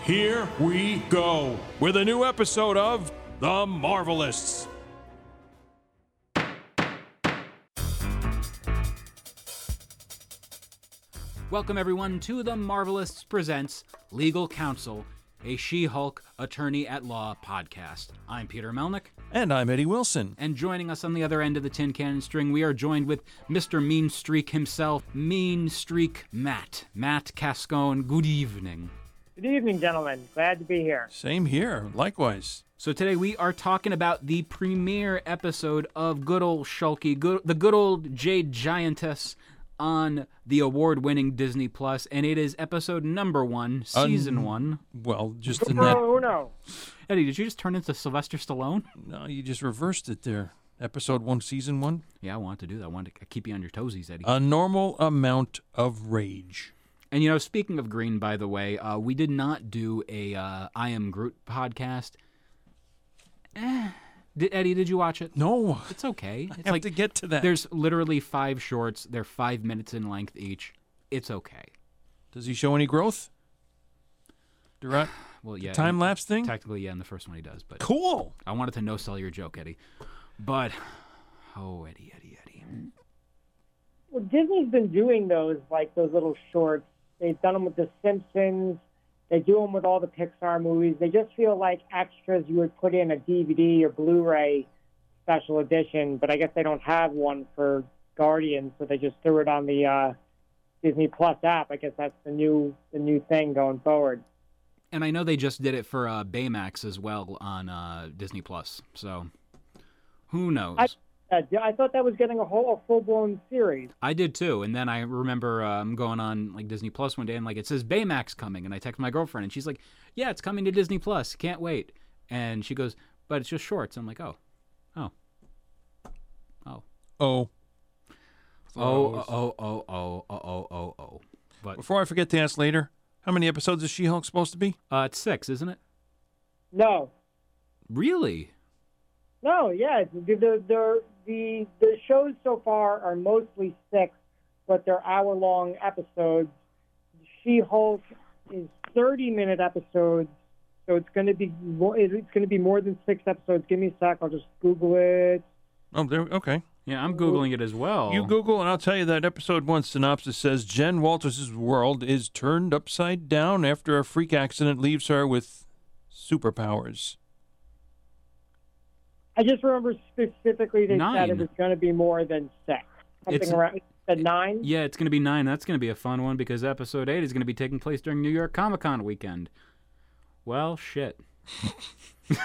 Here we go with a new episode of The Marvelists. Welcome, everyone, to the Marvelists Presents Legal Council, a She Hulk Attorney at Law podcast. I'm Peter Melnick, And I'm Eddie Wilson. and joining us on the other end of the tin can string, we are joined with Mr. Mean Streak himself, Mean Streak Matt. Matt Cascone, good evening. Good evening, gentlemen. Glad to be here. Same here, likewise. So today we are talking about the premiere episode of good old Shulkie, good, the good old Jade Giantess on the award-winning Disney Plus, and it is episode number one, season one. Well, just in that. Oh, no. Eddie, did you just turn into Sylvester Stallone? No, you just reversed it there. Episode one, season one. Yeah, I wanted to do that. I wanted to keep you on your toesies, Eddie. A normal amount of rage. And you know, speaking of green, by the way, uh, we did not do a uh, I Am Groot podcast. Eh. Did, Eddie, did you watch it? No, It's okay. I have like to get to that. there's literally five shorts. They're five minutes in length each. It's okay. Does he show any growth? Direct Well, yeah. time lapse thing. Technically, yeah, in the first one he does, but Cool. I wanted to no sell your joke, Eddie. But oh, Eddie, Eddie, Eddie. Well, Disney's been doing those, like those little shorts. They've done them with The Simpsons. They do them with all the Pixar movies. They just feel like extras you would put in a DVD or Blu-ray special edition, but I guess they don't have one for Guardians, so they just threw it on the uh, Disney Plus app. I guess that's the new the new thing going forward. And I know they just did it for uh, Baymax as well on uh, Disney Plus. So who knows? I- I thought that was getting a whole a full-blown series. I did too, and then I remember um, going on like Disney Plus one day, and like it says Baymax coming, and I text my girlfriend, and she's like, "Yeah, it's coming to Disney Plus. Can't wait." And she goes, "But it's just shorts." I'm like, "Oh, oh, oh, Oh, oh, oh, oh, oh, oh, oh, oh, oh." But before I forget to ask later, how many episodes is She-Hulk supposed to be? uh, it's six, isn't it? No, Really? No, yeah, the the the the, the shows so far are mostly six, but they're hour long episodes. She Hulk is thirty minute episodes, so it's going to be mo- it's going to be more than six episodes. Give me a sec, I'll just Google it. Oh, there. Okay. Yeah, I'm googling it as well. You Google, and I'll tell you that episode one synopsis says Jen Walters' world is turned upside down after a freak accident leaves her with superpowers. I just remember specifically they said it was going to be more than six. Something It's- around said nine. Yeah, it's going to be nine. That's going to be a fun one because episode eight is going to be taking place during New York Comic Con weekend. Well, shit.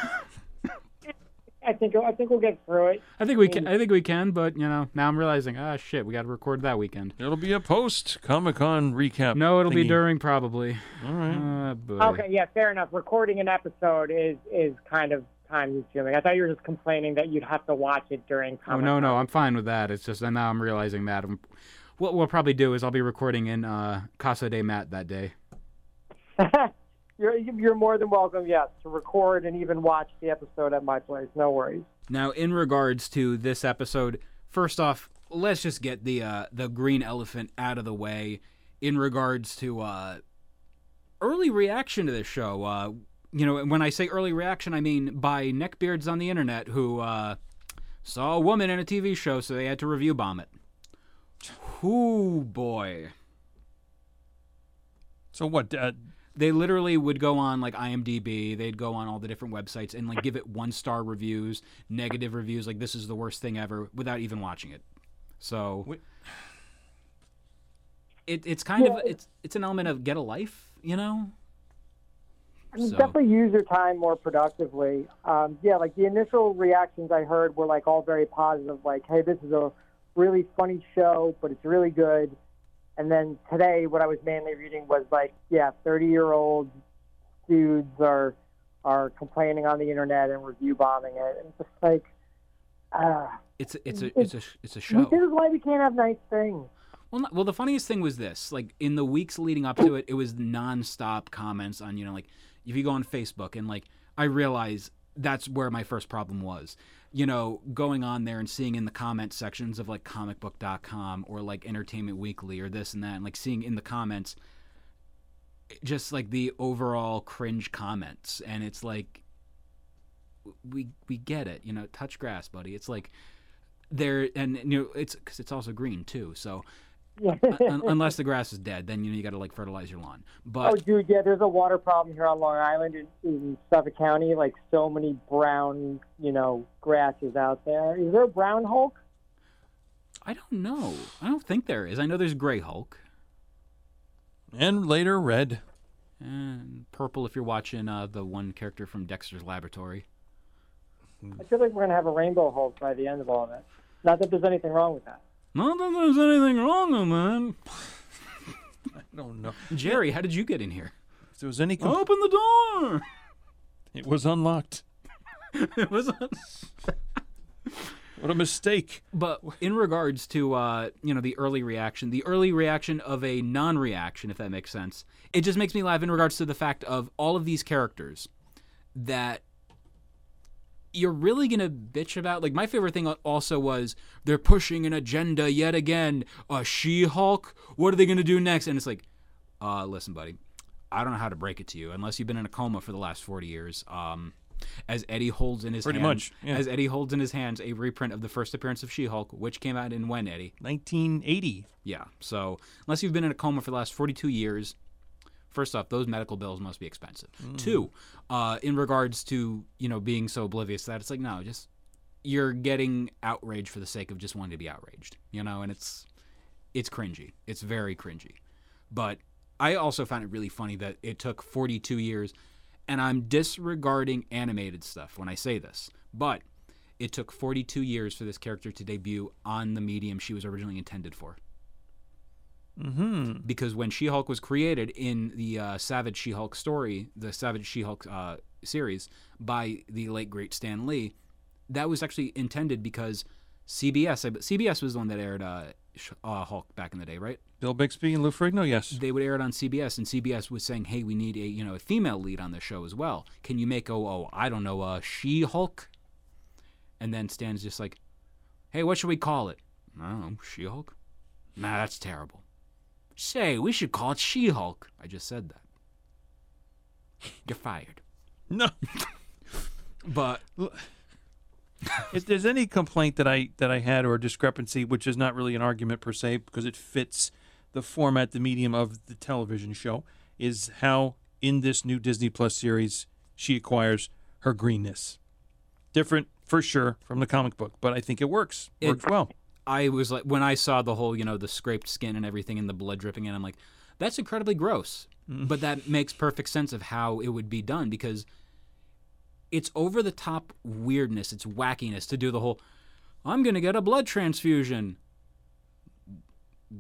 I think I think we'll get through it. I think we can. I think we can, but you know, now I'm realizing, ah, shit, we got to record that weekend. It'll be a post Comic Con recap. No, it'll be during probably. All right. Uh. Okay, yeah, fair enough. Recording an episode is is kind of time consuming. I thought you were just complaining that you'd have to watch it during. Oh no, no, I'm fine with that. It's just that now I'm realizing that. I'm, what we'll probably do is I'll be recording in uh, Casa de Matt that day. you're you're more than welcome, yes, to record and even watch the episode at my place. No worries. Now, in regards to this episode, first off, let's just get the uh, the green elephant out of the way. In regards to uh, early reaction to this show, uh, you know, when I say early reaction, I mean by neckbeards on the internet who uh, saw a woman in a TV show, so they had to review bomb it. Whoo boy. So what? Uh, they literally would go on like IMDb, they'd go on all the different websites and like give it one star reviews, negative reviews, like this is the worst thing ever, without even watching it. So Wait. it, it's kind of it's it's an element of get a life, you know. So- definitely use your time more productively. Um, yeah, like the initial reactions I heard were like all very positive, like, "Hey, this is a really funny show, but it's really good." And then today, what I was mainly reading was like, "Yeah, thirty-year-old dudes are are complaining on the internet and review bombing it. And it's just like, uh, It's a, it's a it's a it's a show. this is why we can't have nice things. Well, not, well, the funniest thing was this: like in the weeks leading up to it, it was nonstop comments on you know like if you go on Facebook and like I realize that's where my first problem was. You know, going on there and seeing in the comment sections of like comicbook.com or like Entertainment Weekly or this and that, and like seeing in the comments just like the overall cringe comments, and it's like we we get it, you know, touch grass, buddy. It's like there and you know it's because it's also green too, so unless the grass is dead, then you know you got to like fertilize your lawn. But Oh, dude, yeah, there's a water problem here on Long Island in, in Suffolk County. Like so many brown, you know, grasses out there. Is there a brown Hulk? I don't know. I don't think there is. I know there's Gray Hulk And later, red. and purple if you're watching uh, the one character from Dexter's Laboratory. I feel like we're gonna have a rainbow Hulk by the end of all of it. Not that there's anything wrong with that. Not that there's anything wrong with that. I don't know. Jerry, how did you get in here? If there was any, com- Open the door. it was unlocked. it was. What a mistake. But in regards to uh, you know the early reaction, the early reaction of a non-reaction, if that makes sense, it just makes me laugh in regards to the fact of all of these characters that you're really gonna bitch about. Like my favorite thing also was they're pushing an agenda yet again. A She-Hulk. What are they gonna do next? And it's like, uh, listen, buddy, I don't know how to break it to you unless you've been in a coma for the last forty years. Um, as Eddie holds in his Pretty hand- much, yeah. as Eddie holds in his hands a reprint of the first appearance of She-Hulk, which came out in when Eddie. 1980. Yeah. So unless you've been in a coma for the last 42 years, first off, those medical bills must be expensive. Two, uh, in regards to you know being so oblivious to that it's like no, just you're getting outraged for the sake of just wanting to be outraged, you know, and it's it's cringy. It's very cringy. But I also found it really funny that it took 42 years, and I'm disregarding animated stuff when I say this, but it took 42 years for this character to debut on the medium she was originally intended for. Mm-hmm. Because when She Hulk was created in the uh, Savage She Hulk story, the Savage She Hulk uh, series by the late great Stan Lee, that was actually intended because CBS, CBS was the one that aired uh, uh, Hulk back in the day, right? Bill Bixby and Lou Ferrigno, yes. they would air it on CBS, and CBS was saying, "Hey, we need a you know a female lead on the show as well. Can you make oh oh I don't know a She Hulk?" And then Stan's just like, "Hey, what should we call it?" I She Hulk. Nah, that's terrible. Say, we should call it She Hulk. I just said that. You're fired. No. But if there's any complaint that I that I had or a discrepancy, which is not really an argument per se, because it fits the format, the medium of the television show, is how in this new Disney Plus series she acquires her greenness. Different for sure from the comic book, but I think it works. It- Works well. I was like, when I saw the whole, you know, the scraped skin and everything and the blood dripping in, I'm like, that's incredibly gross. Mm. But that makes perfect sense of how it would be done because it's over the top weirdness, it's wackiness to do the whole, I'm going to get a blood transfusion.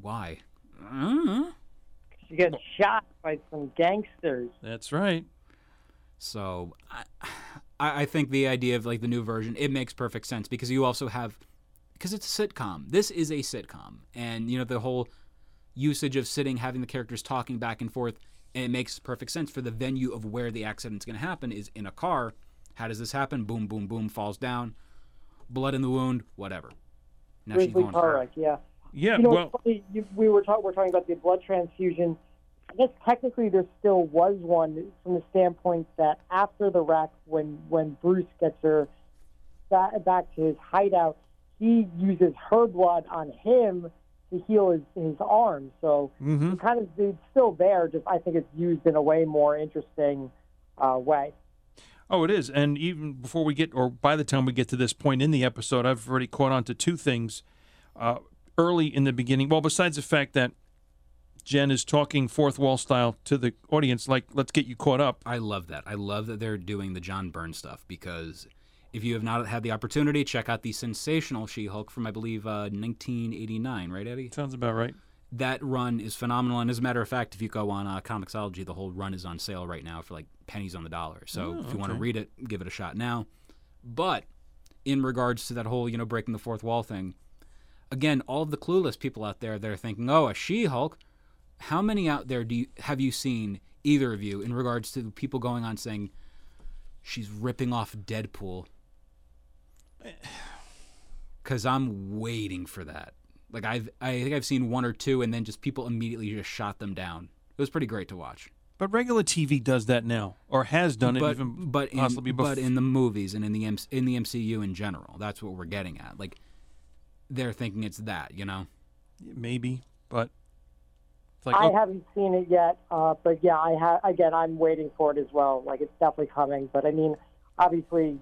Why? She gets shot by some gangsters. That's right. So I, I I think the idea of like the new version it makes perfect sense because you also have because it's a sitcom. This is a sitcom, and you know the whole usage of sitting, having the characters talking back and forth, and it makes perfect sense for the venue of where the accident's going to happen is in a car. How does this happen? Boom, boom, boom, falls down, blood in the wound, whatever. Now she's Grizzly going for car it. wreck, yeah. Yeah, You know, well, funny, you, we were talking. We're talking about the blood transfusion. I guess technically there still was one from the standpoint that after the wreck, when when Bruce gets her back, back to his hideout, he uses her blood on him to heal his his arm. So Mm-hmm. it kind of it's still there. Just I think it's used in a way more interesting uh, way. Oh, it is. And even before we get, or by the time we get to this point in the episode, I've already caught on to two things. Uh, early in the beginning, well, besides the fact that Jen is talking fourth wall style to the audience, like, let's get you caught up. I love that. I love that they're doing the John Byrne stuff because if you have not had the opportunity, check out the sensational She-Hulk from I believe uh, 1989, right, Eddie? Sounds about right. that run is phenomenal. And as a matter of fact, if you go on uh, Comixology, the whole run is on sale right now for like pennies on the dollar. So if you want to read it, give it a shot now. But in regards to that whole, you know, breaking the fourth wall thing, again, all of the clueless people out there that are thinking, "Oh, a She-Hulk." How many out there do you have you seen either of you in regards to people going on saying she's ripping off Deadpool? Because I'm waiting for that. Like I've, I think I've seen one or two, and then just people immediately just shot them down. It was pretty great to watch. But regular TV does that now, or has done it but even but in, possibly before. but in the movies and in the M- in the MCU in general, that's what we're getting at. Like they're thinking it's that, you know. maybe, but it's like I oh, haven't seen it yet, uh, but yeah, I ha- again, I'm waiting for it as well. Like it's definitely coming, but I mean, obviously,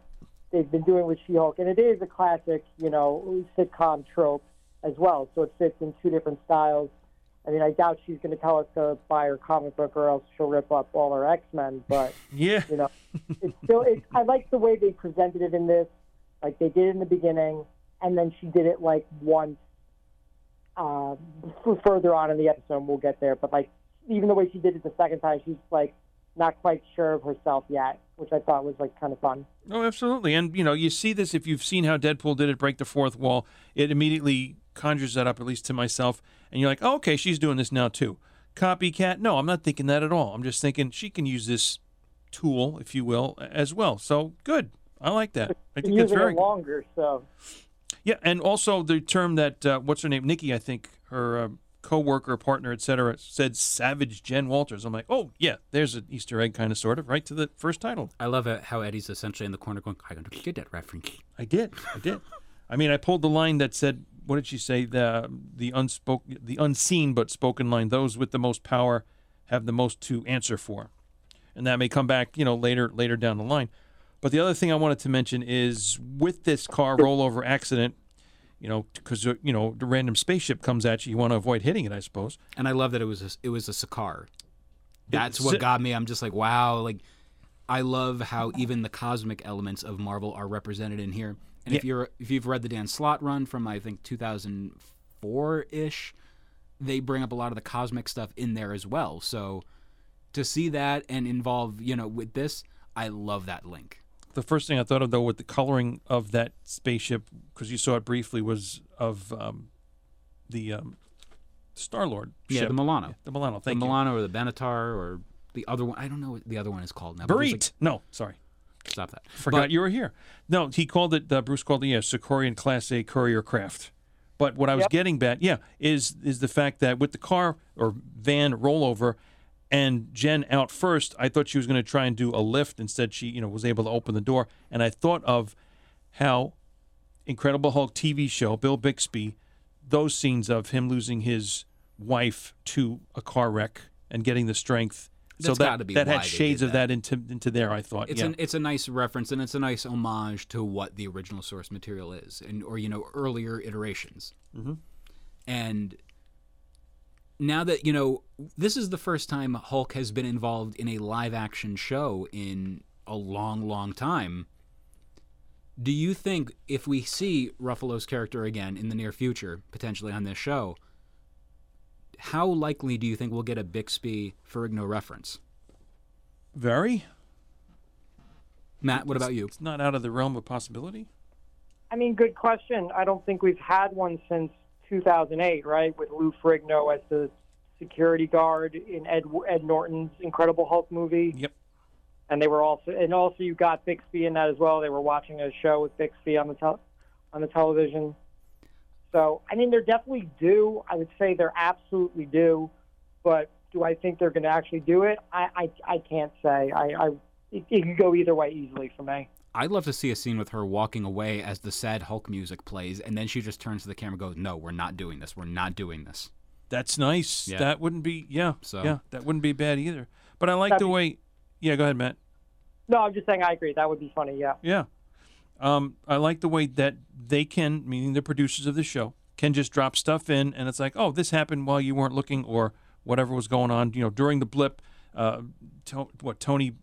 they've been doing with She-Hulk, and it is a classic, you know, sitcom trope as well. So it fits in two different styles. I mean, I doubt she's going to tell us to buy her comic book, or else she'll rip up all her X-Men. But yeah, you know, it's still. It, I like the way they presented it in this. Like they did in the beginning, and then she did it like once uh, further on in the episode. and We'll get there, but like even the way she did it the second time, she's like not quite sure of herself yet, which I thought was like kind of fun. Oh, absolutely. And, you know, you see this if you've seen how Deadpool did it break the fourth wall, it immediately conjures that up, at least to myself. And you're like, oh, okay, she's doing this now too. Copycat? No, I'm not thinking that at all. I'm just thinking she can use this tool, if you will, as well. So good. I like that. I think it's very it longer, so Yeah, and also the term that uh, what's her name, Nikki, I think her uh, co-worker, partner, etc., said "Savage Jen Walters." I'm like, oh yeah, there's an Easter egg, kind of, sort of, right to the first title. I love how Eddie's essentially in the corner going, "I don't get that reference." I did, I did. I mean, I pulled the line that said, "What did she say?" The the unspoken, the unseen but spoken line. Those with the most power have the most to answer for, and that may come back, you know, later later down the line. But the other thing I wanted to mention is with this car rollover accident, you know, because uh, you know the random spaceship comes at you, you want to avoid hitting it, I suppose. And I love that it was a, it was a Sakaar. That's It's- what got me. I'm just like, wow, like I love how even the cosmic elements of Marvel are represented in here. And if you're if you've read the Dan Slott run from I think 2004 ish, they bring up a lot of the cosmic stuff in there as well. So to see that and involve you know with this, I love that link. The first thing I thought of though, with the coloring of that spaceship, because you saw it briefly, was of um, the um, Star Lord. Yeah, the Milano, The Milano. the Thank you. The Milano or the Benatar or the other one. I don't know what the other one is called now. but there's, like- no, sorry. stop that. Forgot But- you were here. No, he called it. Uh, Bruce called it yeah, Sakaaran Class A courier craft. But what I was getting at, yeah, is is the fact that with the car or van rollover, and Jen out first, I thought she was going to try and do a lift. Instead, she you know was able to open the door, and I thought of how Incredible Hulk TV show, Bill Bixby, those scenes of him losing his wife to a car wreck and getting the strength. so that that had shades did of that into into there. I thought. It's yeah. an it's a nice reference and it's a nice homage to what the original source material is, and or you know earlier iterations. Mm-hmm. And now that you know, this is the first time Hulk has been involved in a live action show in a long, long time. Do you think if we see Ruffalo's character again in the near future, potentially on this show, how likely do you think we'll get a Bixby Ferrigno reference? Very. Matt, what about you? It's not out of the realm of possibility. I mean, good question. I don't think we've had one since 2008, right? With Lou Ferrigno as the security guard in Ed Ed Norton's Incredible Hulk movie. Yep. And they were also, and also you got Bixby in that as well. They were watching a show with Bixby on the tel- on the television. So, I mean, they're definitely due. I would say they're absolutely due. But do I think they're going to actually do it? I, I, I can't say. I, I it, it could go either way easily for me. I'd love to see a scene with her walking away as the sad Hulk music plays, and then she just turns to the camera and goes, No, we're not doing this. We're not doing this. That's nice. Yeah. That wouldn't be. Yeah. So- Yeah. That wouldn't be bad either. But I like That'd the be- way. Yeah. Go ahead, Matt. No, I'm just saying I agree. That would be funny, yeah. Yeah. Um, I like the way that they can, meaning the producers of the show, can just drop stuff in, and it's like, oh, this happened while you weren't looking, or whatever was going on, you know, during the blip. Uh, to, what Tony,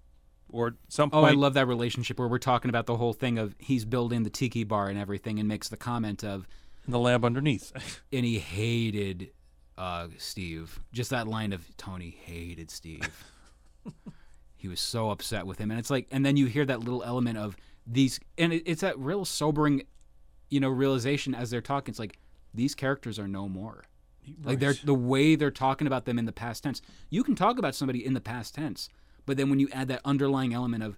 or some Oh. I love that relationship where we're talking about the whole thing of he's building the tiki bar and everything, and makes the comment of, in the lab underneath. and he hated uh, Steve. Just that line of Tony hated Steve. he was so upset with him, and it's like, and then you hear that little element of these, and it, it's that real sobering, you know, realization as they're talking. It's like these characters are no more. Like they're the way they're talking about them in the past tense. You can talk about somebody in the past tense, but then when you add that underlying element of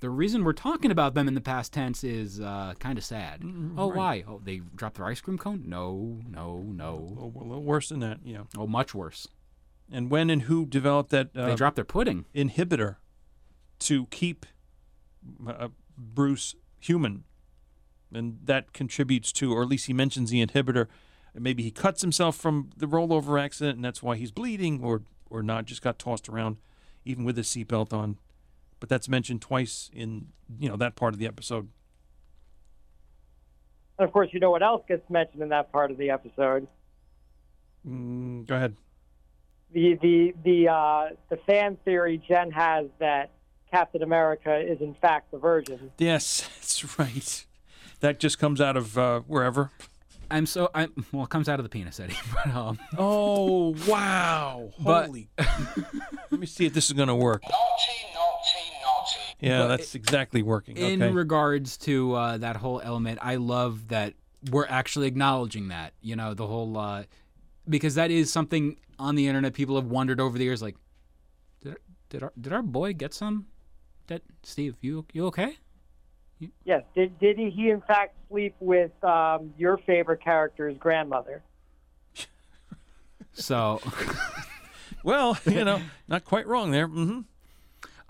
the reason we're talking about them in the past tense is uh, kind of sad. oh, why? Oh, they dropped their ice cream cone? No, no, no. Oh, a little worse than that, yeah. Oh, much worse. And when and who developed that They uh, dropped their pudding. inhibitor to keep uh, Bruce human, and that contributes to, or at least he mentions the inhibitor. Maybe he cuts himself from the rollover accident, and that's why he's bleeding, or or not, just got tossed around, even with his seatbelt on. But that's mentioned twice in you know that part of the episode. And of course, you know what else gets mentioned in that part of the episode? Mm, go ahead. The the the uh, the fan theory Jen has that Captain America is in fact the Virgin. Yes, that's right. That just comes out of uh, wherever. I'm so I'm well, it comes out of the penis, Eddie. But um, Oh wow! But- Holy. Let me see if this is going to work. Naughty, naughty, naughty. Yeah, But that's exactly working. in okay. regards to uh, that whole element, I love that we're actually acknowledging that. You know, the whole uh, because that is something on the internet people have wondered over the years. Like, did our, did our did our boy get some? That Steve, you you okay? Yes. Did did he, he in fact sleep with um, your favorite character's grandmother? So well, you know, not quite wrong there. hmm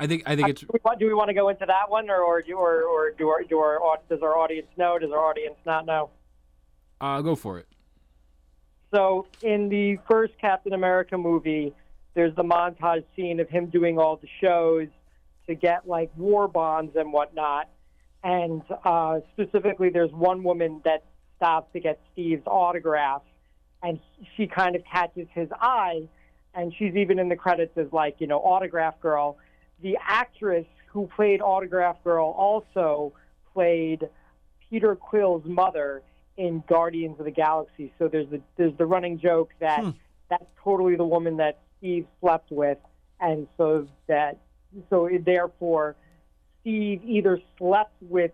I think I think it's Do we, want- do we want to go into that one, or or do or, or do our, do our does our audience know? Does our audience not know? uh, go for it. So in the first Captain America movie, there's the montage scene of him doing all the shows to get like war bonds and whatnot. And uh, specifically, there's one woman that stops to get Steve's autograph, and she kind of catches his eye, and she's even in the credits as like you know autograph girl. The actress who played autograph girl also played Peter Quill's mother in Guardians of the Galaxy. So there's the there's the running joke that that's totally the woman that Steve slept with, and so that so therefore Steve either slept with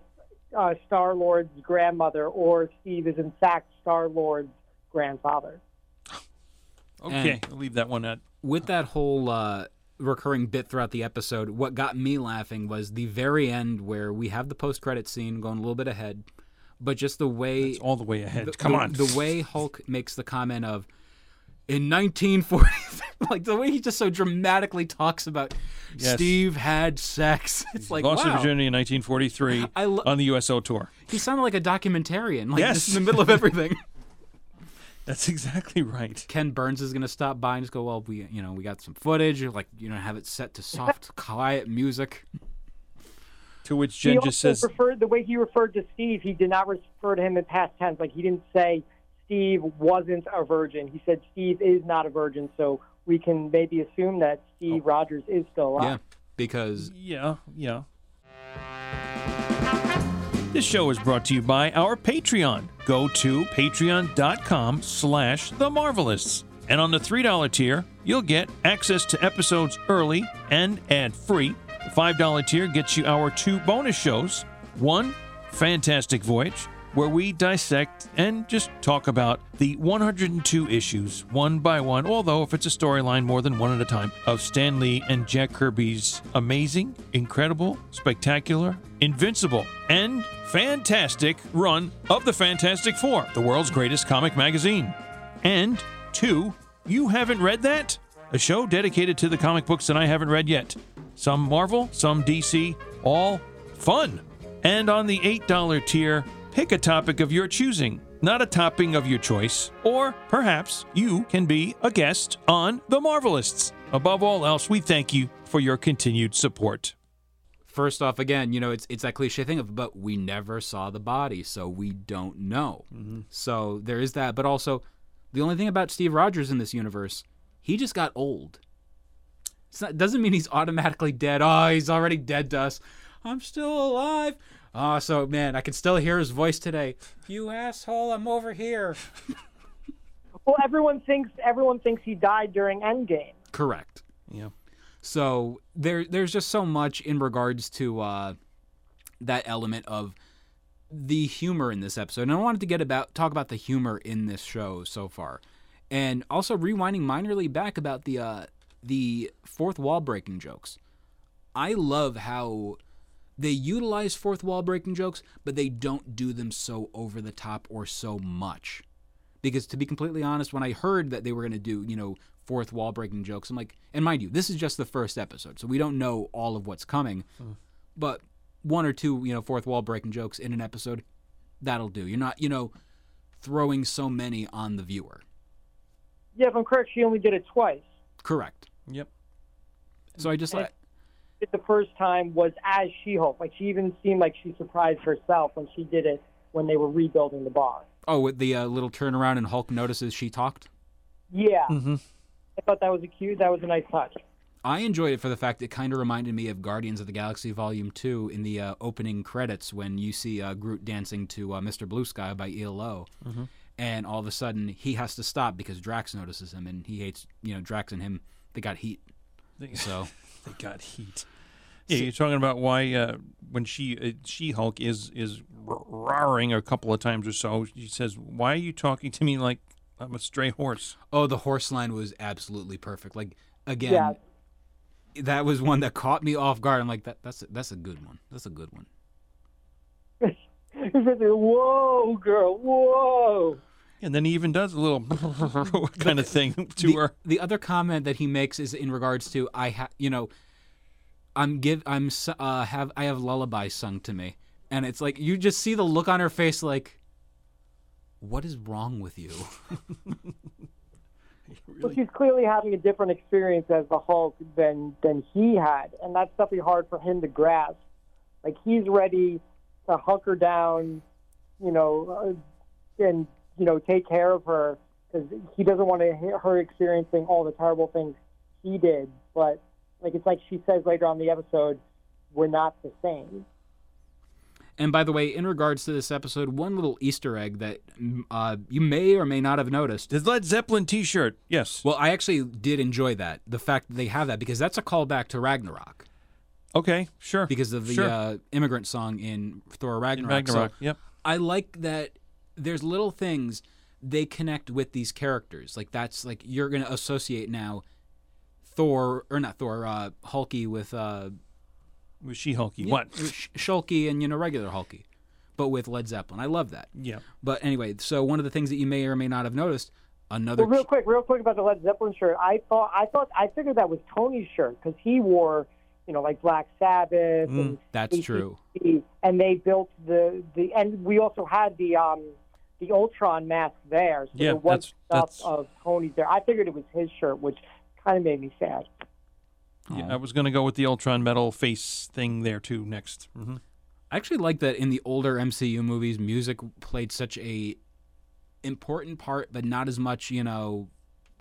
uh, Star Lord's grandmother or Steve is in fact Star Lord's grandfather. Okay, And- I'll leave that one at. with that whole uh, recurring bit throughout the episode, what got me laughing was the very end where we have the post credit scene going a little bit ahead, but just the way It's all the way ahead. the- Come the- on. the way Hulk makes the comment of in 1940, like the way he just so dramatically talks about Yes. Steve had sex. It's like Lost wow. of Virginia in 1943 I lo- on the USO tour. He sounded like a documentarian, like Yes. just in the middle of everything. That's exactly right. Ken Burns is gonna stop by and just go, well, we you know we got some footage, like you know have it set to soft, quiet music. To which he Jen also just says, referred the way he referred to Steve. He did not refer to him in past tense. Like he didn't say Steve wasn't a virgin. He said Steve is not a virgin. So we can maybe assume that Steve oh. Rogers is still alive. Yeah, because Yeah, yeah. This show is brought to you by our Patreon. Go to patreon.com slash the Marvelists. And on the $3 tier, you'll get access to episodes early and ad-free. The $5 tier gets you our two bonus shows. One, Fantastic Voyage, where we dissect and just talk about the 102 issues one by one, although if it's a storyline, more than one at a time, of Stan Lee and Jack Kirby's amazing, incredible, spectacular, invincible, and fantastic run of the Fantastic Four, the world's greatest comic magazine. And two, you haven't read that? A show dedicated to the comic books that I haven't read yet. Some Marvel, some DC, all fun. And on the $8 tier, pick a topic of your choosing, not a topping of your choice. Or perhaps you can be a guest on The Marvelists. Above all else, we thank you for your continued support. first off, again, you know, it's it's that cliche thing of, but we never saw the body, so we don't know. Mm-hmm. So there is that, but also, the only thing about Steve Rogers in this universe, he just got old. It's not, doesn't mean he's automatically dead. Oh, he's already dead to us. I'm still alive. Oh, so man, I can still hear his voice today. You asshole, I'm over here. Well, everyone thinks everyone thinks he died during Endgame. Correct. Yeah. So there, there's just so much in regards to uh, that element of the humor in this episode. And I wanted to get about talk about the humor in this show so far, and also rewinding minorly back about the uh, the fourth wall breaking jokes. I love how they utilize fourth wall breaking jokes, but they don't do them so over the top or so much. Because to be completely honest, when I heard that they were going to do, you know, fourth wall breaking jokes, I'm like, and mind you, this is just the first episode, so we don't know all of what's coming. Hmm. But one or two, you know, fourth wall breaking jokes in an episode, that'll do. You're not, you know, throwing so many on the viewer. Yeah, if I'm correct, she only did it twice. Correct. Yep. So I just like It the first time was as She-Hulk. Like she even seemed like she surprised herself when she did it when they were rebuilding the bar. oh, with the uh, little turnaround and Hulk notices she talked. Yeah, Mm-hmm. I thought that was a cute. That was a nice touch. I enjoyed it for the fact it kind of reminded me of Guardians of the Galaxy Volume 2 in the uh, opening credits when you see uh, Groot dancing to uh, Mr. Blue Sky by ELO. And all of a sudden, he has to stop because Drax notices him and he hates, you know, Drax and him, they got heat. So, They got heat. Yeah, you're talking about why uh, when she uh, She Hulk is is roaring a couple of times or so. She says, "Why are you talking to me like I'm a stray horse?" oh, the horse line was absolutely perfect. Like, again, Yeah. that was one that caught me off guard. I'm like, that, that's, a, that's a good one. That's a good one. It's just whoa, girl, whoa. And then he even does a little kind of thing to the, her. The other comment that he makes is in regards to I have you know I'm give I'm su- uh have I have lullabies sung to me and it's like you just see the look on her face like what is wrong with you? Well, she's clearly having a different experience as the Hulk than than he had, and that's definitely hard for him to grasp. Like he's ready to hunker down, you know, uh, and you know take care of her because he doesn't want to hear her experiencing all the terrible things he did. But like it's like she says later on in the episode, we're not the same. And by the way, in regards to this episode, one little Easter egg that mm, uh, you may or may not have noticed. The Led Zeppelin T-shirt. Yes. Well, I actually did enjoy that. The fact that they have that because that's a callback to Ragnarok Okay. Sure. because of the Sure. uh, immigrant song in Thor Ragnarok. So Ragnarok. yep. I like that there's little things they connect with these characters. Like that's like you're gonna associate now Thor or not Thor, uh Hulky with uh With She-Hulky. What? Sh- Shulkie and you know regular Hulky. But with Led Zeppelin. I love that. Yeah. But anyway, so one of the things that you may or may not have noticed, another Well, real quick, real quick about the Led Zeppelin shirt. I thought, I thought, I figured that was Tony's shirt because he wore, you know, like Black Sabbath and that's true. AC/DC, and they built the the and we also had the um the Ultron mask there. So Yeah, there was that's- stuff that's- of Tony's there. I figured it was his shirt, which kind of made me sad. Yeah, I was going to go with the Ultron metal face thing there too next. hmm I actually like that in the older MCU movies, music played such a important part, but not as much, you know,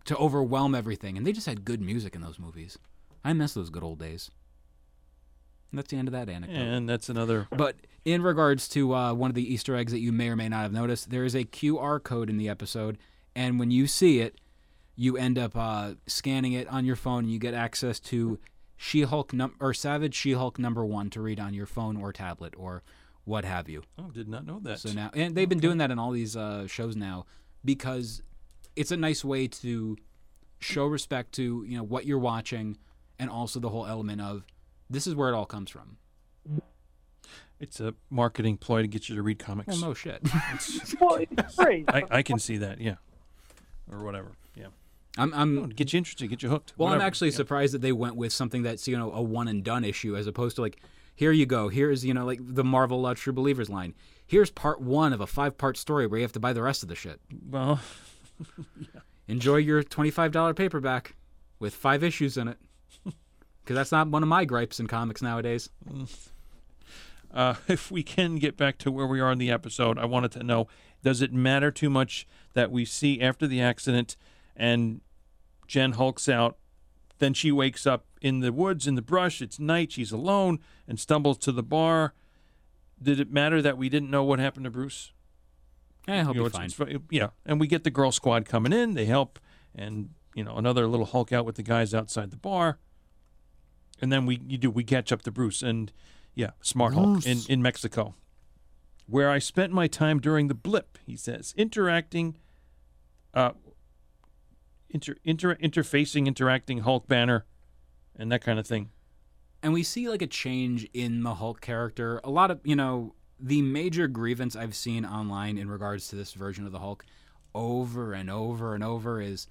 to overwhelm everything. And they just had good music in those movies. I miss those good old days. And that's the end of that anecdote. And that's another. But in regards to uh, one of the Easter eggs that you may or may not have noticed, there is a QR code in the episode, and when you see it, you end up uh, scanning it on your phone, and you get access to She-Hulk num- or Savage She-Hulk number one to read on your phone or tablet or what have you. Oh, did not know that. So now, and they've been doing that in all these uh, shows now because it's a nice way to show respect to you know what you're watching, and also the whole element of this is where it all comes from. It's a marketing ploy to get you to read comics. Well, no shit. Well, it's free. I, I can see that. Yeah. Or whatever. Yeah. I'm, I'm Get you interested. Get you hooked. Well, I'm actually Yeah. surprised that they went with something that's you know a one and done issue as opposed to like here you go here's you know like the Marvel uh, True Believers line. Here's part one of a five part story where you have to buy the rest of the shit. Well, Enjoy your twenty five dollar paperback with five issues in it. Because that's not one of my gripes in comics nowadays. uh, if we can get back to where we are in the episode, I wanted to know: Does it matter too much that we see after the accident and Jen hulks out? Then she wakes up in the woods, in the brush. It's night. She's alone and stumbles to the bar. Did it matter that we didn't know what happened to Bruce? Eh, he'll you know, it's- fine. it's- yeah, and we get the girl squad coming in. They help, and you know another little Hulk out with the guys outside the bar, and then we you do we catch up to Bruce and yeah, Smart Hulk in in Mexico, where I spent my time during the blip. He says interacting, uh, inter, inter interfacing, interacting Hulk banner, and that kind of thing. and we see like a change in the Hulk character. A lot of you know the major grievance I've seen online in regards to this version of the Hulk, over and over and over is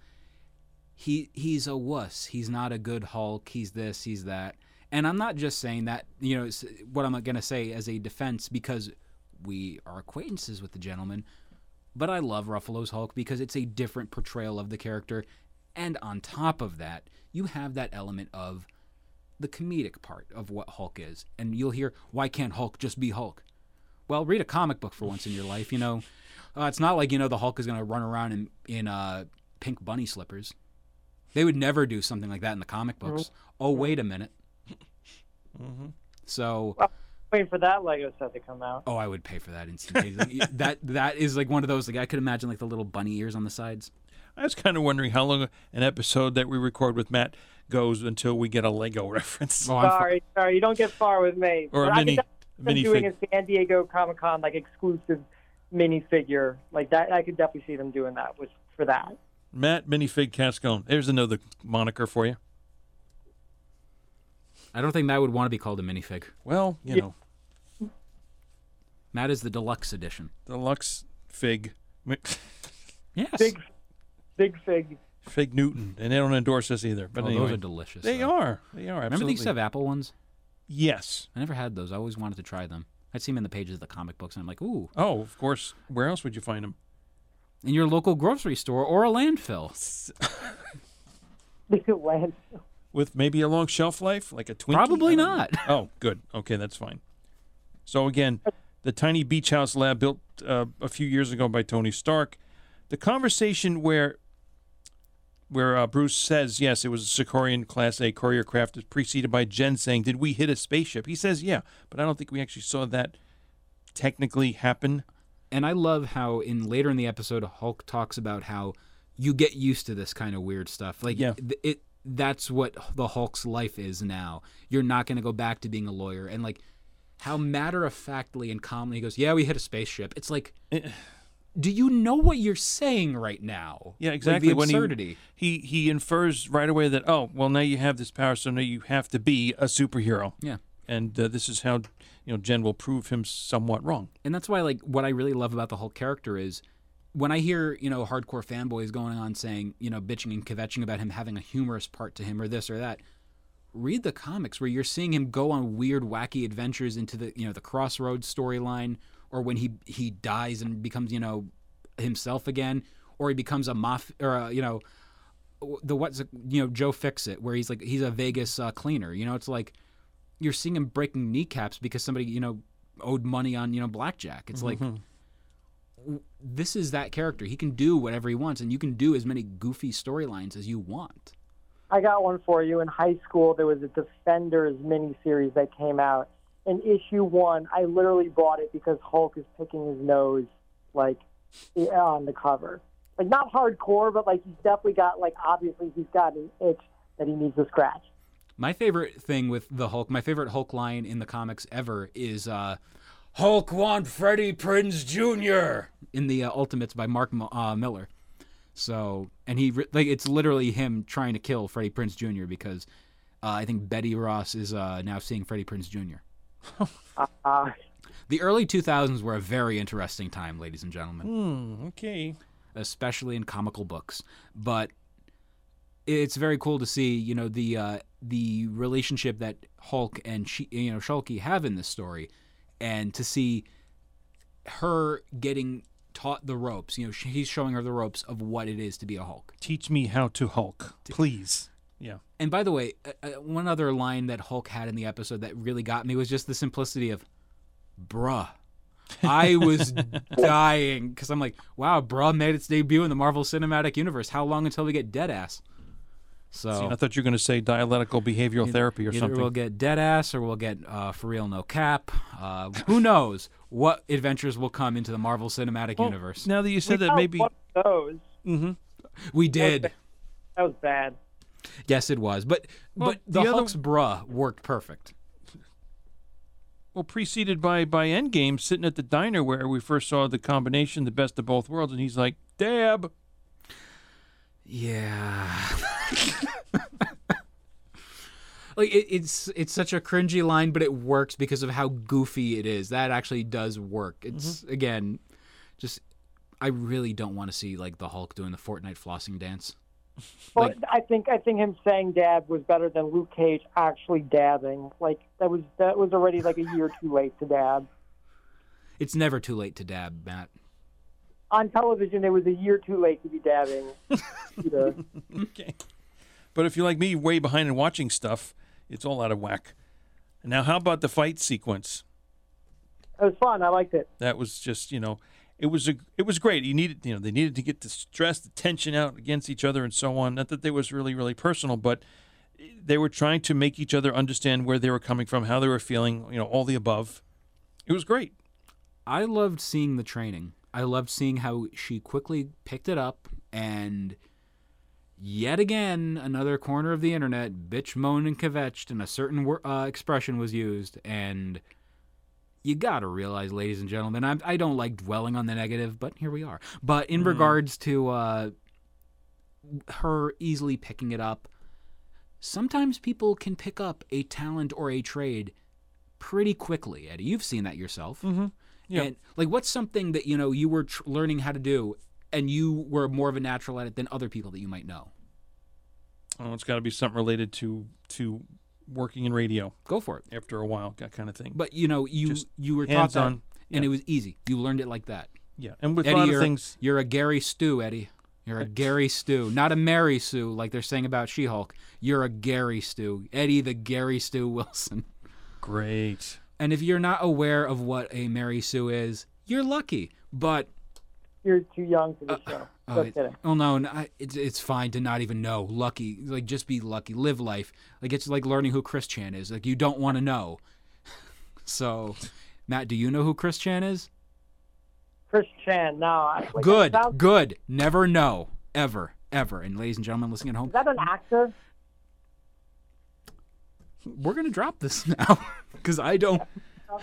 he he's a wuss. He's not a good Hulk. He's this. He's that. And I'm not just saying that. You know what I'm going to say as a defense because we are acquaintances with the gentleman. But I love Ruffalo's Hulk because it's a different portrayal of the character. And on top of that, you have that element of the comedic part of what Hulk is. And you'll hear, why can't Hulk just be Hulk? Well, read a comic book for once in your life. You know, uh, it's not like you know the Hulk is going to run around in in uh, pink bunny slippers. They would never do something like that in the comic books. Oh, wait a minute. So, Waiting for that Lego set to come out. oh, I would pay for that instantaneously. that that is like one of those. Like I could imagine like the little bunny ears on the sides. I was kind of wondering how long an episode that we record with Matt goes until we get a Lego reference Oh, I'm Sorry, sorry, you don't get far with me. or But a I mini could mini doing fig. a San Diego Comic Con like exclusive minifigure like that. I could definitely see them doing that with for that. Matt minifig Cascone. There's another moniker for you. I don't think Matt would want to be called a minifig. Well, you Yeah. know, Matt is the deluxe edition. deluxe fig, Yes. Big, big fig. fig Newton, and they don't endorse us either. But oh, anyway, those are delicious. they though. are. They are. Remember Absolutely. they used to have apple ones? Yes. I never had those. I always wanted to try them. I'd see them in the pages of the comic books, and I'm like, ooh, Oh, of course. Where else would you find them? in your local grocery store or a landfill. Land. With maybe a long shelf life, like a Twinkie. Probably don't Oh, good. Okay, that's fine. So again, the tiny beach house lab built uh, a few years ago by Tony Stark. The conversation where where uh, Bruce says, yes, it was a Sakaaran Class A courier craft, is preceded by Jen saying, did we hit a spaceship? He says, yeah, but I don't think we actually saw that technically happen. And I love how in later in the episode, Hulk talks about how you get used to this kind of weird stuff. Like, Yeah. it that's what the Hulk's life is now. You're not going to go back to being a lawyer. And like, how matter of factly and calmly he goes, "Yeah, we hit a spaceship." It's like, do you know what you're saying right now? Yeah, Like, exactly. the When he- He he infers right away that oh well now you have this power so now you have to be a superhero yeah. and uh, this is how you know Jen will prove him somewhat wrong. and that's why like what I really love about the Hulk character is when I hear you know hardcore fanboys going on saying you know bitching and kvetching about him having a humorous part to him or this or that. Read the comics where you're seeing him go on weird, wacky adventures into the you know the Crossroads storyline, or when he he dies and becomes you know himself again, or he becomes a maf or a, you know the what's it- you know Joe Fix It, where he's like he's a Vegas uh, cleaner. You know, it's like you're seeing him breaking kneecaps because somebody you know owed money on you know blackjack. It's like w- this is that character. He can do whatever he wants, and you can do as many goofy storylines as you want. I got one for you. In high school, there was a Defenders miniseries that came out. In issue one, I literally bought it because Hulk is picking his nose, like on the cover. Like not hardcore, but like he's definitely got like obviously he's got an itch that he needs to scratch. My favorite thing with the Hulk, my favorite Hulk line in the comics ever is uh, Hulk want Freddie Prinze Jr. in the uh, Ultimates by Mark uh, Millar. So, and he like it's literally him trying to kill Freddie Prinze Jr. because uh, I think Betty Ross is uh, now seeing Freddie Prinze Jr. Uh, The early 2000s were a very interesting time, ladies and gentlemen. Hmm. Okay. especially in comical books. But it's very cool to see, you know, the uh, the relationship that Hulk and she, you know Shulkie have in this story, and to see her getting taught the ropes. You know, she, he's showing her the ropes of what it is to be a Hulk. Teach me how to Hulk, please. Yeah. And by the way, uh, uh, one other line that Hulk had in the episode that really got me was just the simplicity of, "Bruh." I was dying because I'm like, wow, bruh made its debut in the Marvel Cinematic Universe. How long until we get Deadass? So See, I thought you were going to say dialectical behavioral therapy or Either something. we'll get dead ass or we'll get uh, for real no cap. Uh, who knows what adventures will come into the Marvel Cinematic Well, Universe? Now that you said We that, maybe one of those. hmm We did. That was bad. Yes, it was. But Well, but the, the other- Hulk's bruh worked perfect. well preceded by by Endgame, sitting at the diner where we first saw the combination, the best of both worlds, and he's like, "Dab." Yeah. like it, it's it's such a cringy line, but it works because of how goofy it is. That actually does work. It's mm-hmm. again, just I really don't want to see like the Hulk doing the Fortnite flossing dance. But Like- I think I think him saying dab was better than Luke Cage actually dabbing. Like that was that was already like a year too late to dab. It's never too late to dab, Matt. On television, it was a year too late to be dabbing. Peter. Okay. But if you're like me, way behind and watching stuff, it's all out of whack. Now, how about the fight sequence? It was fun. I liked it. That was just, you know, it was a, it was great. You needed, you know, they needed to get the stress, the tension out against each other, and so on. Not that it was really, really personal, but they were trying to make each other understand where they were coming from, how they were feeling, you know, all the above. It was great. I loved seeing the training. I loved seeing how she quickly picked it up and yet again another corner of the internet bitch moaned and kvetched and a certain uh, expression was used and you gotta realize ladies and gentlemen I'm, i don't like dwelling on the negative but here we are. But in regards to uh, her easily picking it up sometimes people can pick up a talent or a trade pretty quickly eddie. You've seen that yourself. Mm-hmm. Yeah. and like, what's something that you know you were tr- learning how to do, and you were more of a natural at it than other people that you might know? Oh, it's got to be something related to to working in radio Go for it. after a while, that kind of thing. But you know, you Just you were taught that, hands-on, and yeah. it was easy. You learned it like that. yeah, and with a Eddie, lot you're, of things, you're a Gary Stew, Eddie. You're a Gary Stew, not a Mary Sue like they're saying about She-Hulk. You're a Gary Stew, Eddie the Gary Stew Wilson. great. And if you're not aware of what a Mary Sue is, you're lucky. But You're too young for the uh, show. Oh, Just it- kidding. oh no, no, it's it's fine to not even know. Lucky, like just be lucky, live life. Like it's like learning who Chris Chan is. Like you don't want to know. so, Matt, do you know who Chris Chan is? Chris Chan. No, I, like, good, Sounds, good. Never know, ever, ever. And ladies and gentlemen listening at home, is that an actor? We're gonna drop this now because I don't.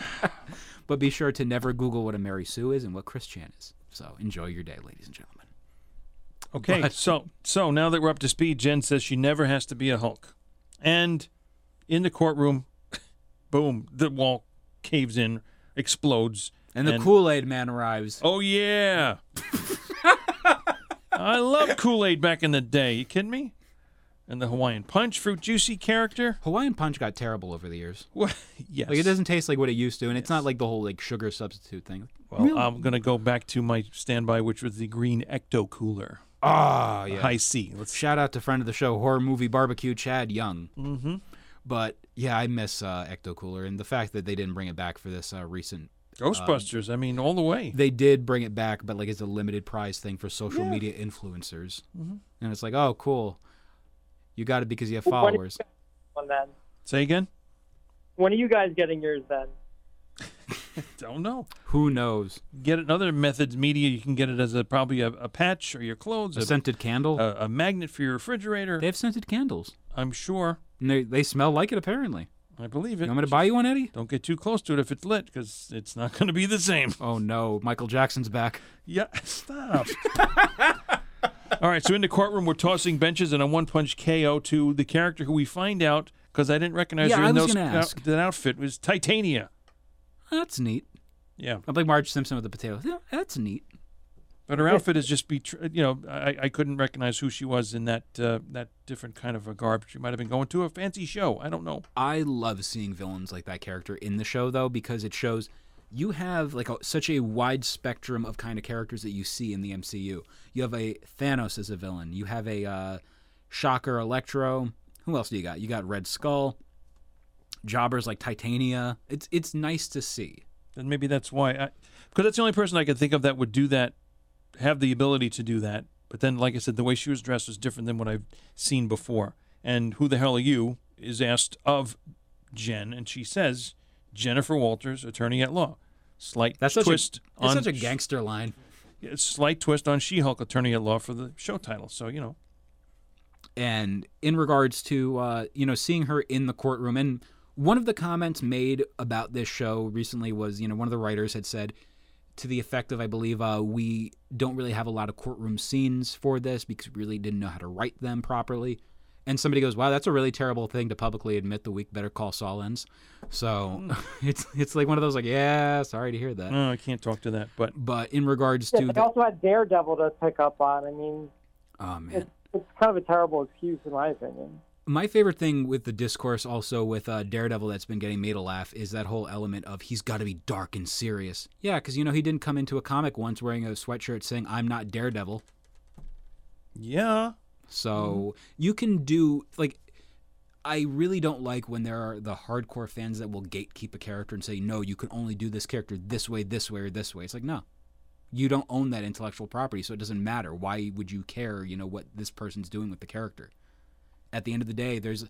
but be sure to never Google what a Mary Sue is and what Chris Chan is. So enjoy your day, ladies and gentlemen. Okay, But- so so now that we're up to speed, Jen says she never has to be a Hulk, and in the courtroom, boom, the wall caves in, explodes, And the Kool Aid Man arrives. Oh yeah, I love Kool Aid back in the day. You kidding me? And the Hawaiian Punch, Fruit Juicy character. Hawaiian Punch got terrible over the years. Well, yes. Like it doesn't taste like what it used to, and it's not like the whole like sugar substitute thing. Well, I'm gonna go back to my standby, which was the green Ecto Cooler, Ah, yeah. Hi-C. Let's Shout out to friend of the show, horror movie barbecue, Chad Young. Mm-hmm. But yeah, I miss uh, Ecto Cooler, and the fact that they didn't bring it back for this uh, recent. Ghostbusters. I mean, all the way. They did bring it back, but like it's a limited prize thing for social media influencers, Mm-hmm. and it's like, oh, cool. You got it because you have When- followers. One then. Say again. When are you guys getting yours then? Don't know. Who knows? Get it in other methods, media. You can get it as a probably a, a patch or your clothes, A a, scented candle. a, a magnet for your refrigerator. they have scented candles, I'm sure. and they they smell like it. Apparently, I believe it. you want me to buy you one, Eddie? Don't get too close to it if it's lit, because it's not going to be the same. Oh no, Michael Jackson's back. Yeah, stop. All right, so in the courtroom, we're tossing benches and a one punch KO to the character who we find out, because I didn't recognize Yeah, her in those, out- that outfit, was Titania. That's neat. Yeah, I'm like Marge Simpson with the potatoes. Yeah, that's neat. but her outfit is just be, you know, I, I couldn't recognize who she was in that uh, that different kind of a garb. She might have been going to a fancy show. I don't know. I love seeing villains like that character in the show though because it shows you have like a, such a wide spectrum of kind of characters that you see in the MCU. You have a Thanos as a villain. You have a uh, Shocker, Electro. Who else do you got? You got Red Skull. Jobbers like Titania. It's it's nice to see. And maybe that's why, because that's the only person I could think of that would do that, have the ability to do that. But then, like I said, the way she was dressed was different than what I've seen before. And who the hell are you? is asked of Jen, and she says, Jennifer Walters, attorney at law. Slight That's such twist a that's on such a gangster line. Slight twist on She-Hulk, attorney at law for the show title. So you know, and in regards to uh, you know seeing her in the courtroom and one of the comments made about this show recently was you know one of the writers had said to the effect of i believe uh, we don't really have a lot of courtroom scenes for this because we really didn't know how to write them properly and somebody goes wow that's a really terrible thing to publicly admit the week better call saul ends so it's it's like one of those like yeah sorry to hear that oh, I can't talk to that. But but in regards Yeah, to they the, also had Daredevil to pick up on. I mean, oh man it's, it's kind of a terrible excuse in my opinion. my favorite thing with the discourse also with uh, Daredevil that's been getting me to laugh is that whole element of he's got to be dark and serious. Yeah, because you know he didn't come into a comic once wearing a sweatshirt saying "I'm not Daredevil." yeah, So mm-hmm. you can do like. I really don't like when there are the hardcore fans that will gatekeep a character and say, "No, you can only do this character this way, this way, or this way." It's like, no, you don't own that intellectual property, so it doesn't matter. Why would you care? You know what this person's doing with the character. At the end of the day, there's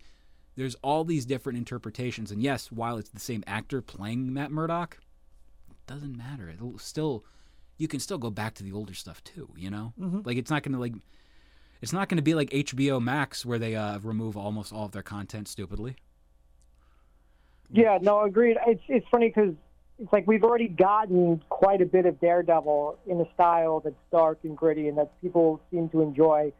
there's all these different interpretations, and yes, while it's the same actor playing Matt Murdock, it doesn't matter. It'll still you can still go back to the older stuff too. You know, mm-hmm. like it's not gonna like it's not going to be like HBO Max where they uh, remove almost all of their content stupidly. Yeah, no, agreed. It's it's funny because it's like we've already gotten quite a bit of Daredevil in a style that's dark and gritty and that people seem to enjoy.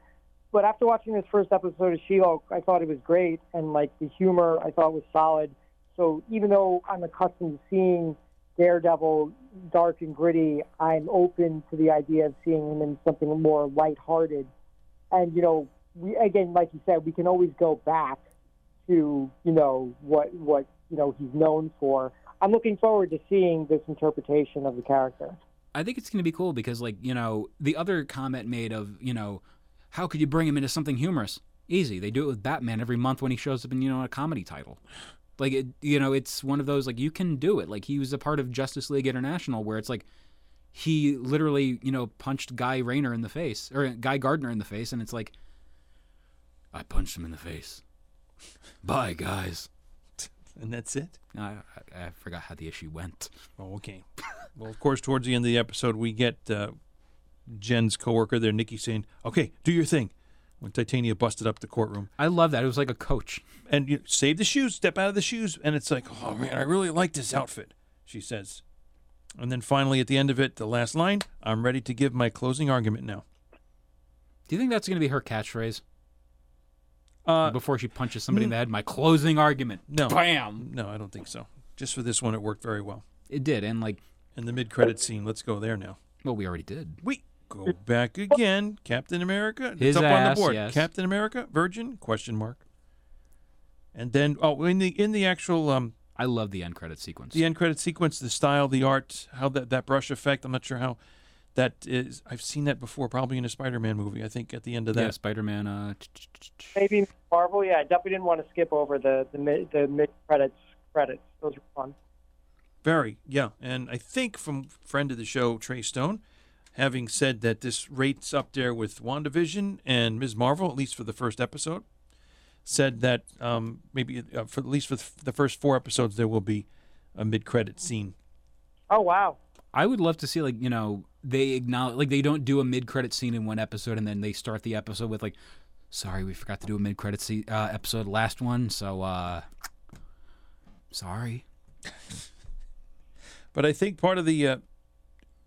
But after watching this first episode of She-Hulk, I thought it was great, and like the humor, I thought was solid. So even though I'm accustomed to seeing Daredevil dark and gritty, I'm open to the idea of seeing him in something more lighthearted. And you know, we again, like you said, we can always go back to you know what what you know he's known for. I'm looking forward to seeing this interpretation of the character. I think it's going to be cool because, like, you know, the other comment made of, you know, how could you bring him into something humorous? Easy. They do it with Batman every month when he shows up in, you know, a comedy title. Like, it, you know, it's one of those, like, you can do it. Like, he was a part of Justice League International where it's like he literally, you know, punched Guy Rayner in the face, or Guy Gardner in the face, and it's like, I punched him in the face. Bye, guys. and that's it. I, I, I forgot how the issue went. Oh, okay. well, of course, towards the end of the episode, we get uh, Jen's coworker there, Nikki, saying, "Okay, do your thing." When Titania busted up the courtroom, I love that. It was like a coach. and you save the shoes, step out of the shoes, and it's like, "Oh man, I really like this outfit," she says. And then finally, at the end of it, the last line, "I'm ready to give my closing argument now." Do you think that's going to be her catchphrase? Uh, before she punches somebody in the head. My closing argument. no, Bam. no, I don't think so. Just for this one, it worked very well. It did, and like, And the mid-credit scene, let's go there now. well, we already did. We go back again. Captain America. His it's up on ass, the board. yes. Captain America, Virgin? Question mark. And then, oh, in the in the actual um I love the end credit sequence. the end credit sequence, the style, the art, how that that brush effect. I'm not sure how that is. I've seen that before, probably in a Spider-Man movie. I think at the end of that. yeah, Spider-Man. Uh, Maybe Marvel. Yeah, I definitely didn't want to skip over the the mid, the mid credits credits. Those were fun. Very, yeah. And I think from friend of the show, Trey Stone, having said that this rates up there with WandaVision and Ms. Marvel, at least for the first episode, said that um, maybe uh, for at least for the first four episodes there will be a mid-credit scene. Oh wow. I would love to see like you know they acknowledge like they don't do a mid-credit scene in one episode and then they start the episode with like, sorry, we forgot to do a mid-credit se- uh, episode last one, so uh, sorry. But I think part of the uh,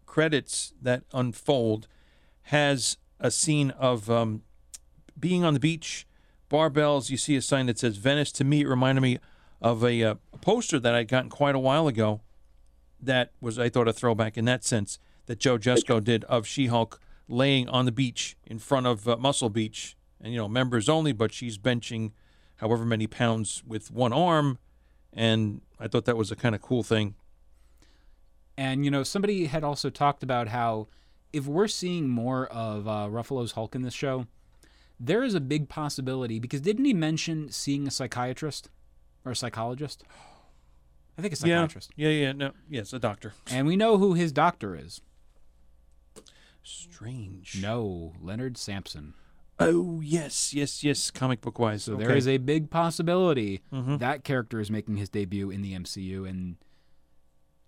credits that unfold has a scene of um, being on the beach, barbells. You see a sign that says Venice. To me, it reminded me of a, uh, poster that I'd gotten quite a while ago. That was, I thought, a throwback in that sense that Joe Jusko did of She-Hulk laying on the beach in front of uh, Muscle Beach, and you know, members only, but she's benching however many pounds with one arm, and I thought that was a kind of cool thing. And you know, somebody had also talked about how if we're seeing more of uh, Ruffalo's Hulk in this show, there is a big possibility because didn't he mention seeing a psychiatrist or a psychologist? I think a psychiatrist. Yeah, yeah, yeah. No, yes, a doctor. And we know who his doctor is. Strange. No, Leonard Samson. Oh yes, yes, yes. Comic book wise. So okay. there is a big possibility Mhm. that character is making his debut in the MCU, and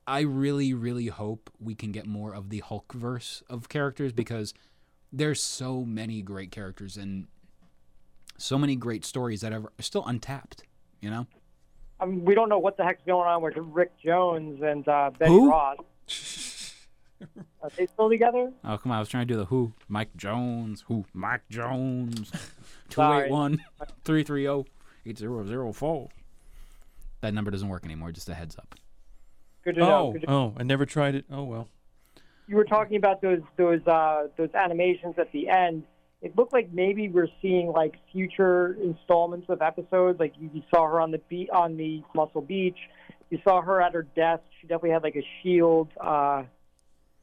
I really, really hope we can get more of the Hulk verse of characters because there's so many great characters and so many great stories that are still untapped. You know, I mean, we don't know what the heck's going on with Rick Jones and uh, Betty Who? Ross. Are they still together? oh come on, I was trying to do the Who, Mike Jones, Who, Mike Jones, two Sorry. eight one three three zero eight zero zero four. That number doesn't work anymore. Just a heads up. Good to know. Oh, Good to- oh, I never tried it. Oh well. You were talking about those those uh, those animations at the end. It looked like maybe we're seeing like future installments of episodes. Like you, you saw her on the be- on the Muscle Beach. You saw her at her desk. She definitely had like a shield, uh,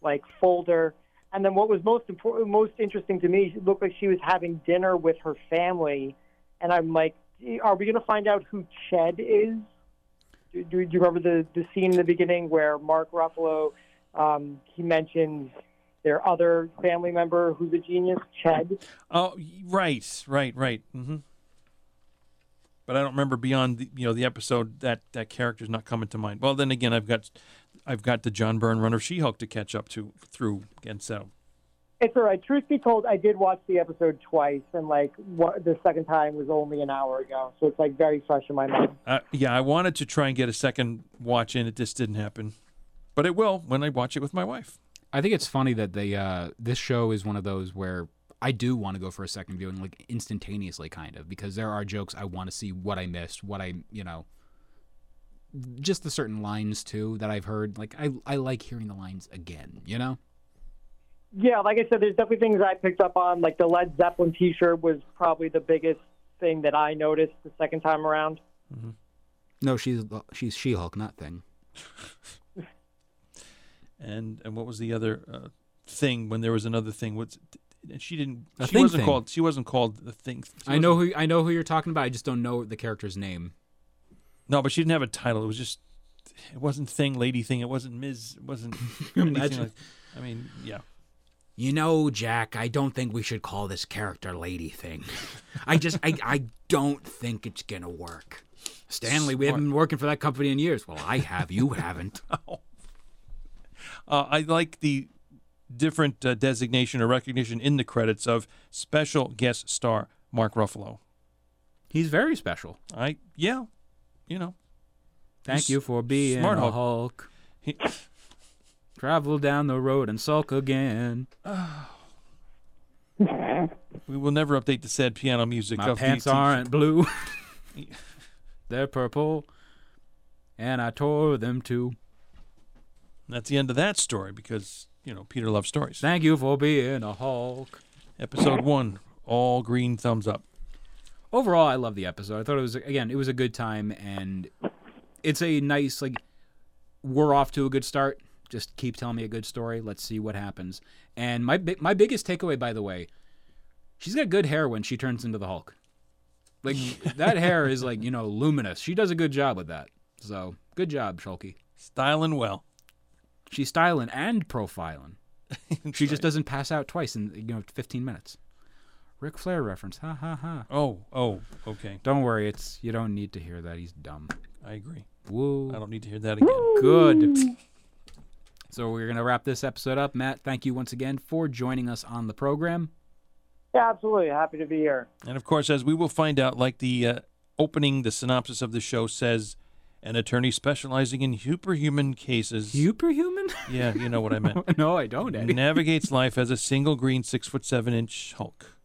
like folder. And then what was most important, most interesting to me, it looked like she was having dinner with her family. And I'm like, are we going to find out who Ched is? Do, do, do you remember the, the scene in the beginning where Mark Ruffalo um, he mentions their other family member who's a genius, Ched? Oh, right, right, right. hmm But I don't remember beyond the, you know the episode that that character's not coming to mind. Well, then again, I've got I've got the John Byrne run of She-Hulk to catch up to through again. So It's all right. Truth be told, I did watch the episode twice, and like what, the second time was only an hour ago, so it's like very fresh in my mind. uh, yeah, I wanted to try and get a second watch in. It just didn't happen, but it will when I watch it with my wife. I think it's funny that they uh, this show is one of those where I do want to go for a second viewing, like instantaneously, kind of, because there are jokes I want to see what I missed, what I you know, just the certain lines too that I've heard. Like I I like hearing the lines again, you know. Yeah, like I said, there's definitely things I picked up on. Like the Led Zeppelin T-shirt was probably the biggest thing that I noticed the second time around. Mm-hmm. No, she's she's She Hulk, not Thing. And and what was the other uh, thing when there was another thing? What's she didn't? A she wasn't thing. called. She wasn't called the thing. I know who I know who you're talking about. I just don't know the character's name. No, but she didn't have a title. It was just. It wasn't thing, lady thing. It wasn't Ms. It wasn't. Imagine. like- I mean, yeah. You know, Jack, I don't think we should call this character Lady Thing. I just, I, I don't think it's gonna work. Stanley, we haven't been working for that company in years. Well, I have. You haven't. Uh, I like the different uh, designation or recognition in the credits of special guest star Mark Ruffalo. He's very special. I yeah, you know. Thank you for being smart a Hulk. Hulk. He, Travel down the road and sulk again. we will never update the sad piano music My pants the aren't blue. They're purple. And I tore them too. That's the end of that story because you know Peter loves stories. Thank you for being a Hulk. Episode one, all green thumbs up. overall i love the episode i thought it was again it was a good time and it's a nice like we're off to a good start just keep telling me a good story let's see what happens and my my biggest takeaway by the way she's got good hair when she turns into the hulk like that hair is like you know luminous she does a good job with that so good job Shulkie Styling well. She's styling and profiling she just doesn't pass out twice in you know 15 minutes Ric Flair reference ha ha ha Oh, oh, okay. don't worry it's you don't need to hear that he's dumb I agree. Woo. I don't need to hear that again. Good. So we're going to wrap this episode up. Matt, thank you once again for joining us on the program. Yeah, absolutely. Happy to be here. And of course, as we will find out, like the uh, opening, the synopsis of the show says, an attorney specializing in superhuman cases. Superhuman? yeah, you know what I meant. no, I don't, Eddie. navigates life as a single green six foot seven inch Hulk.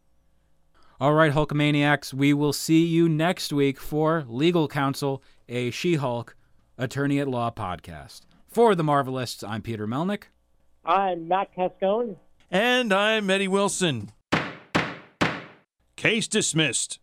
All right, Hulkamaniacs, we will see you next week for Legal Council, a She Hulk Attorney at Law podcast. For the Marvelists, I'm Peter Melnick. I'm Matt Cascone. And I'm Eddie Wilson. Case dismissed.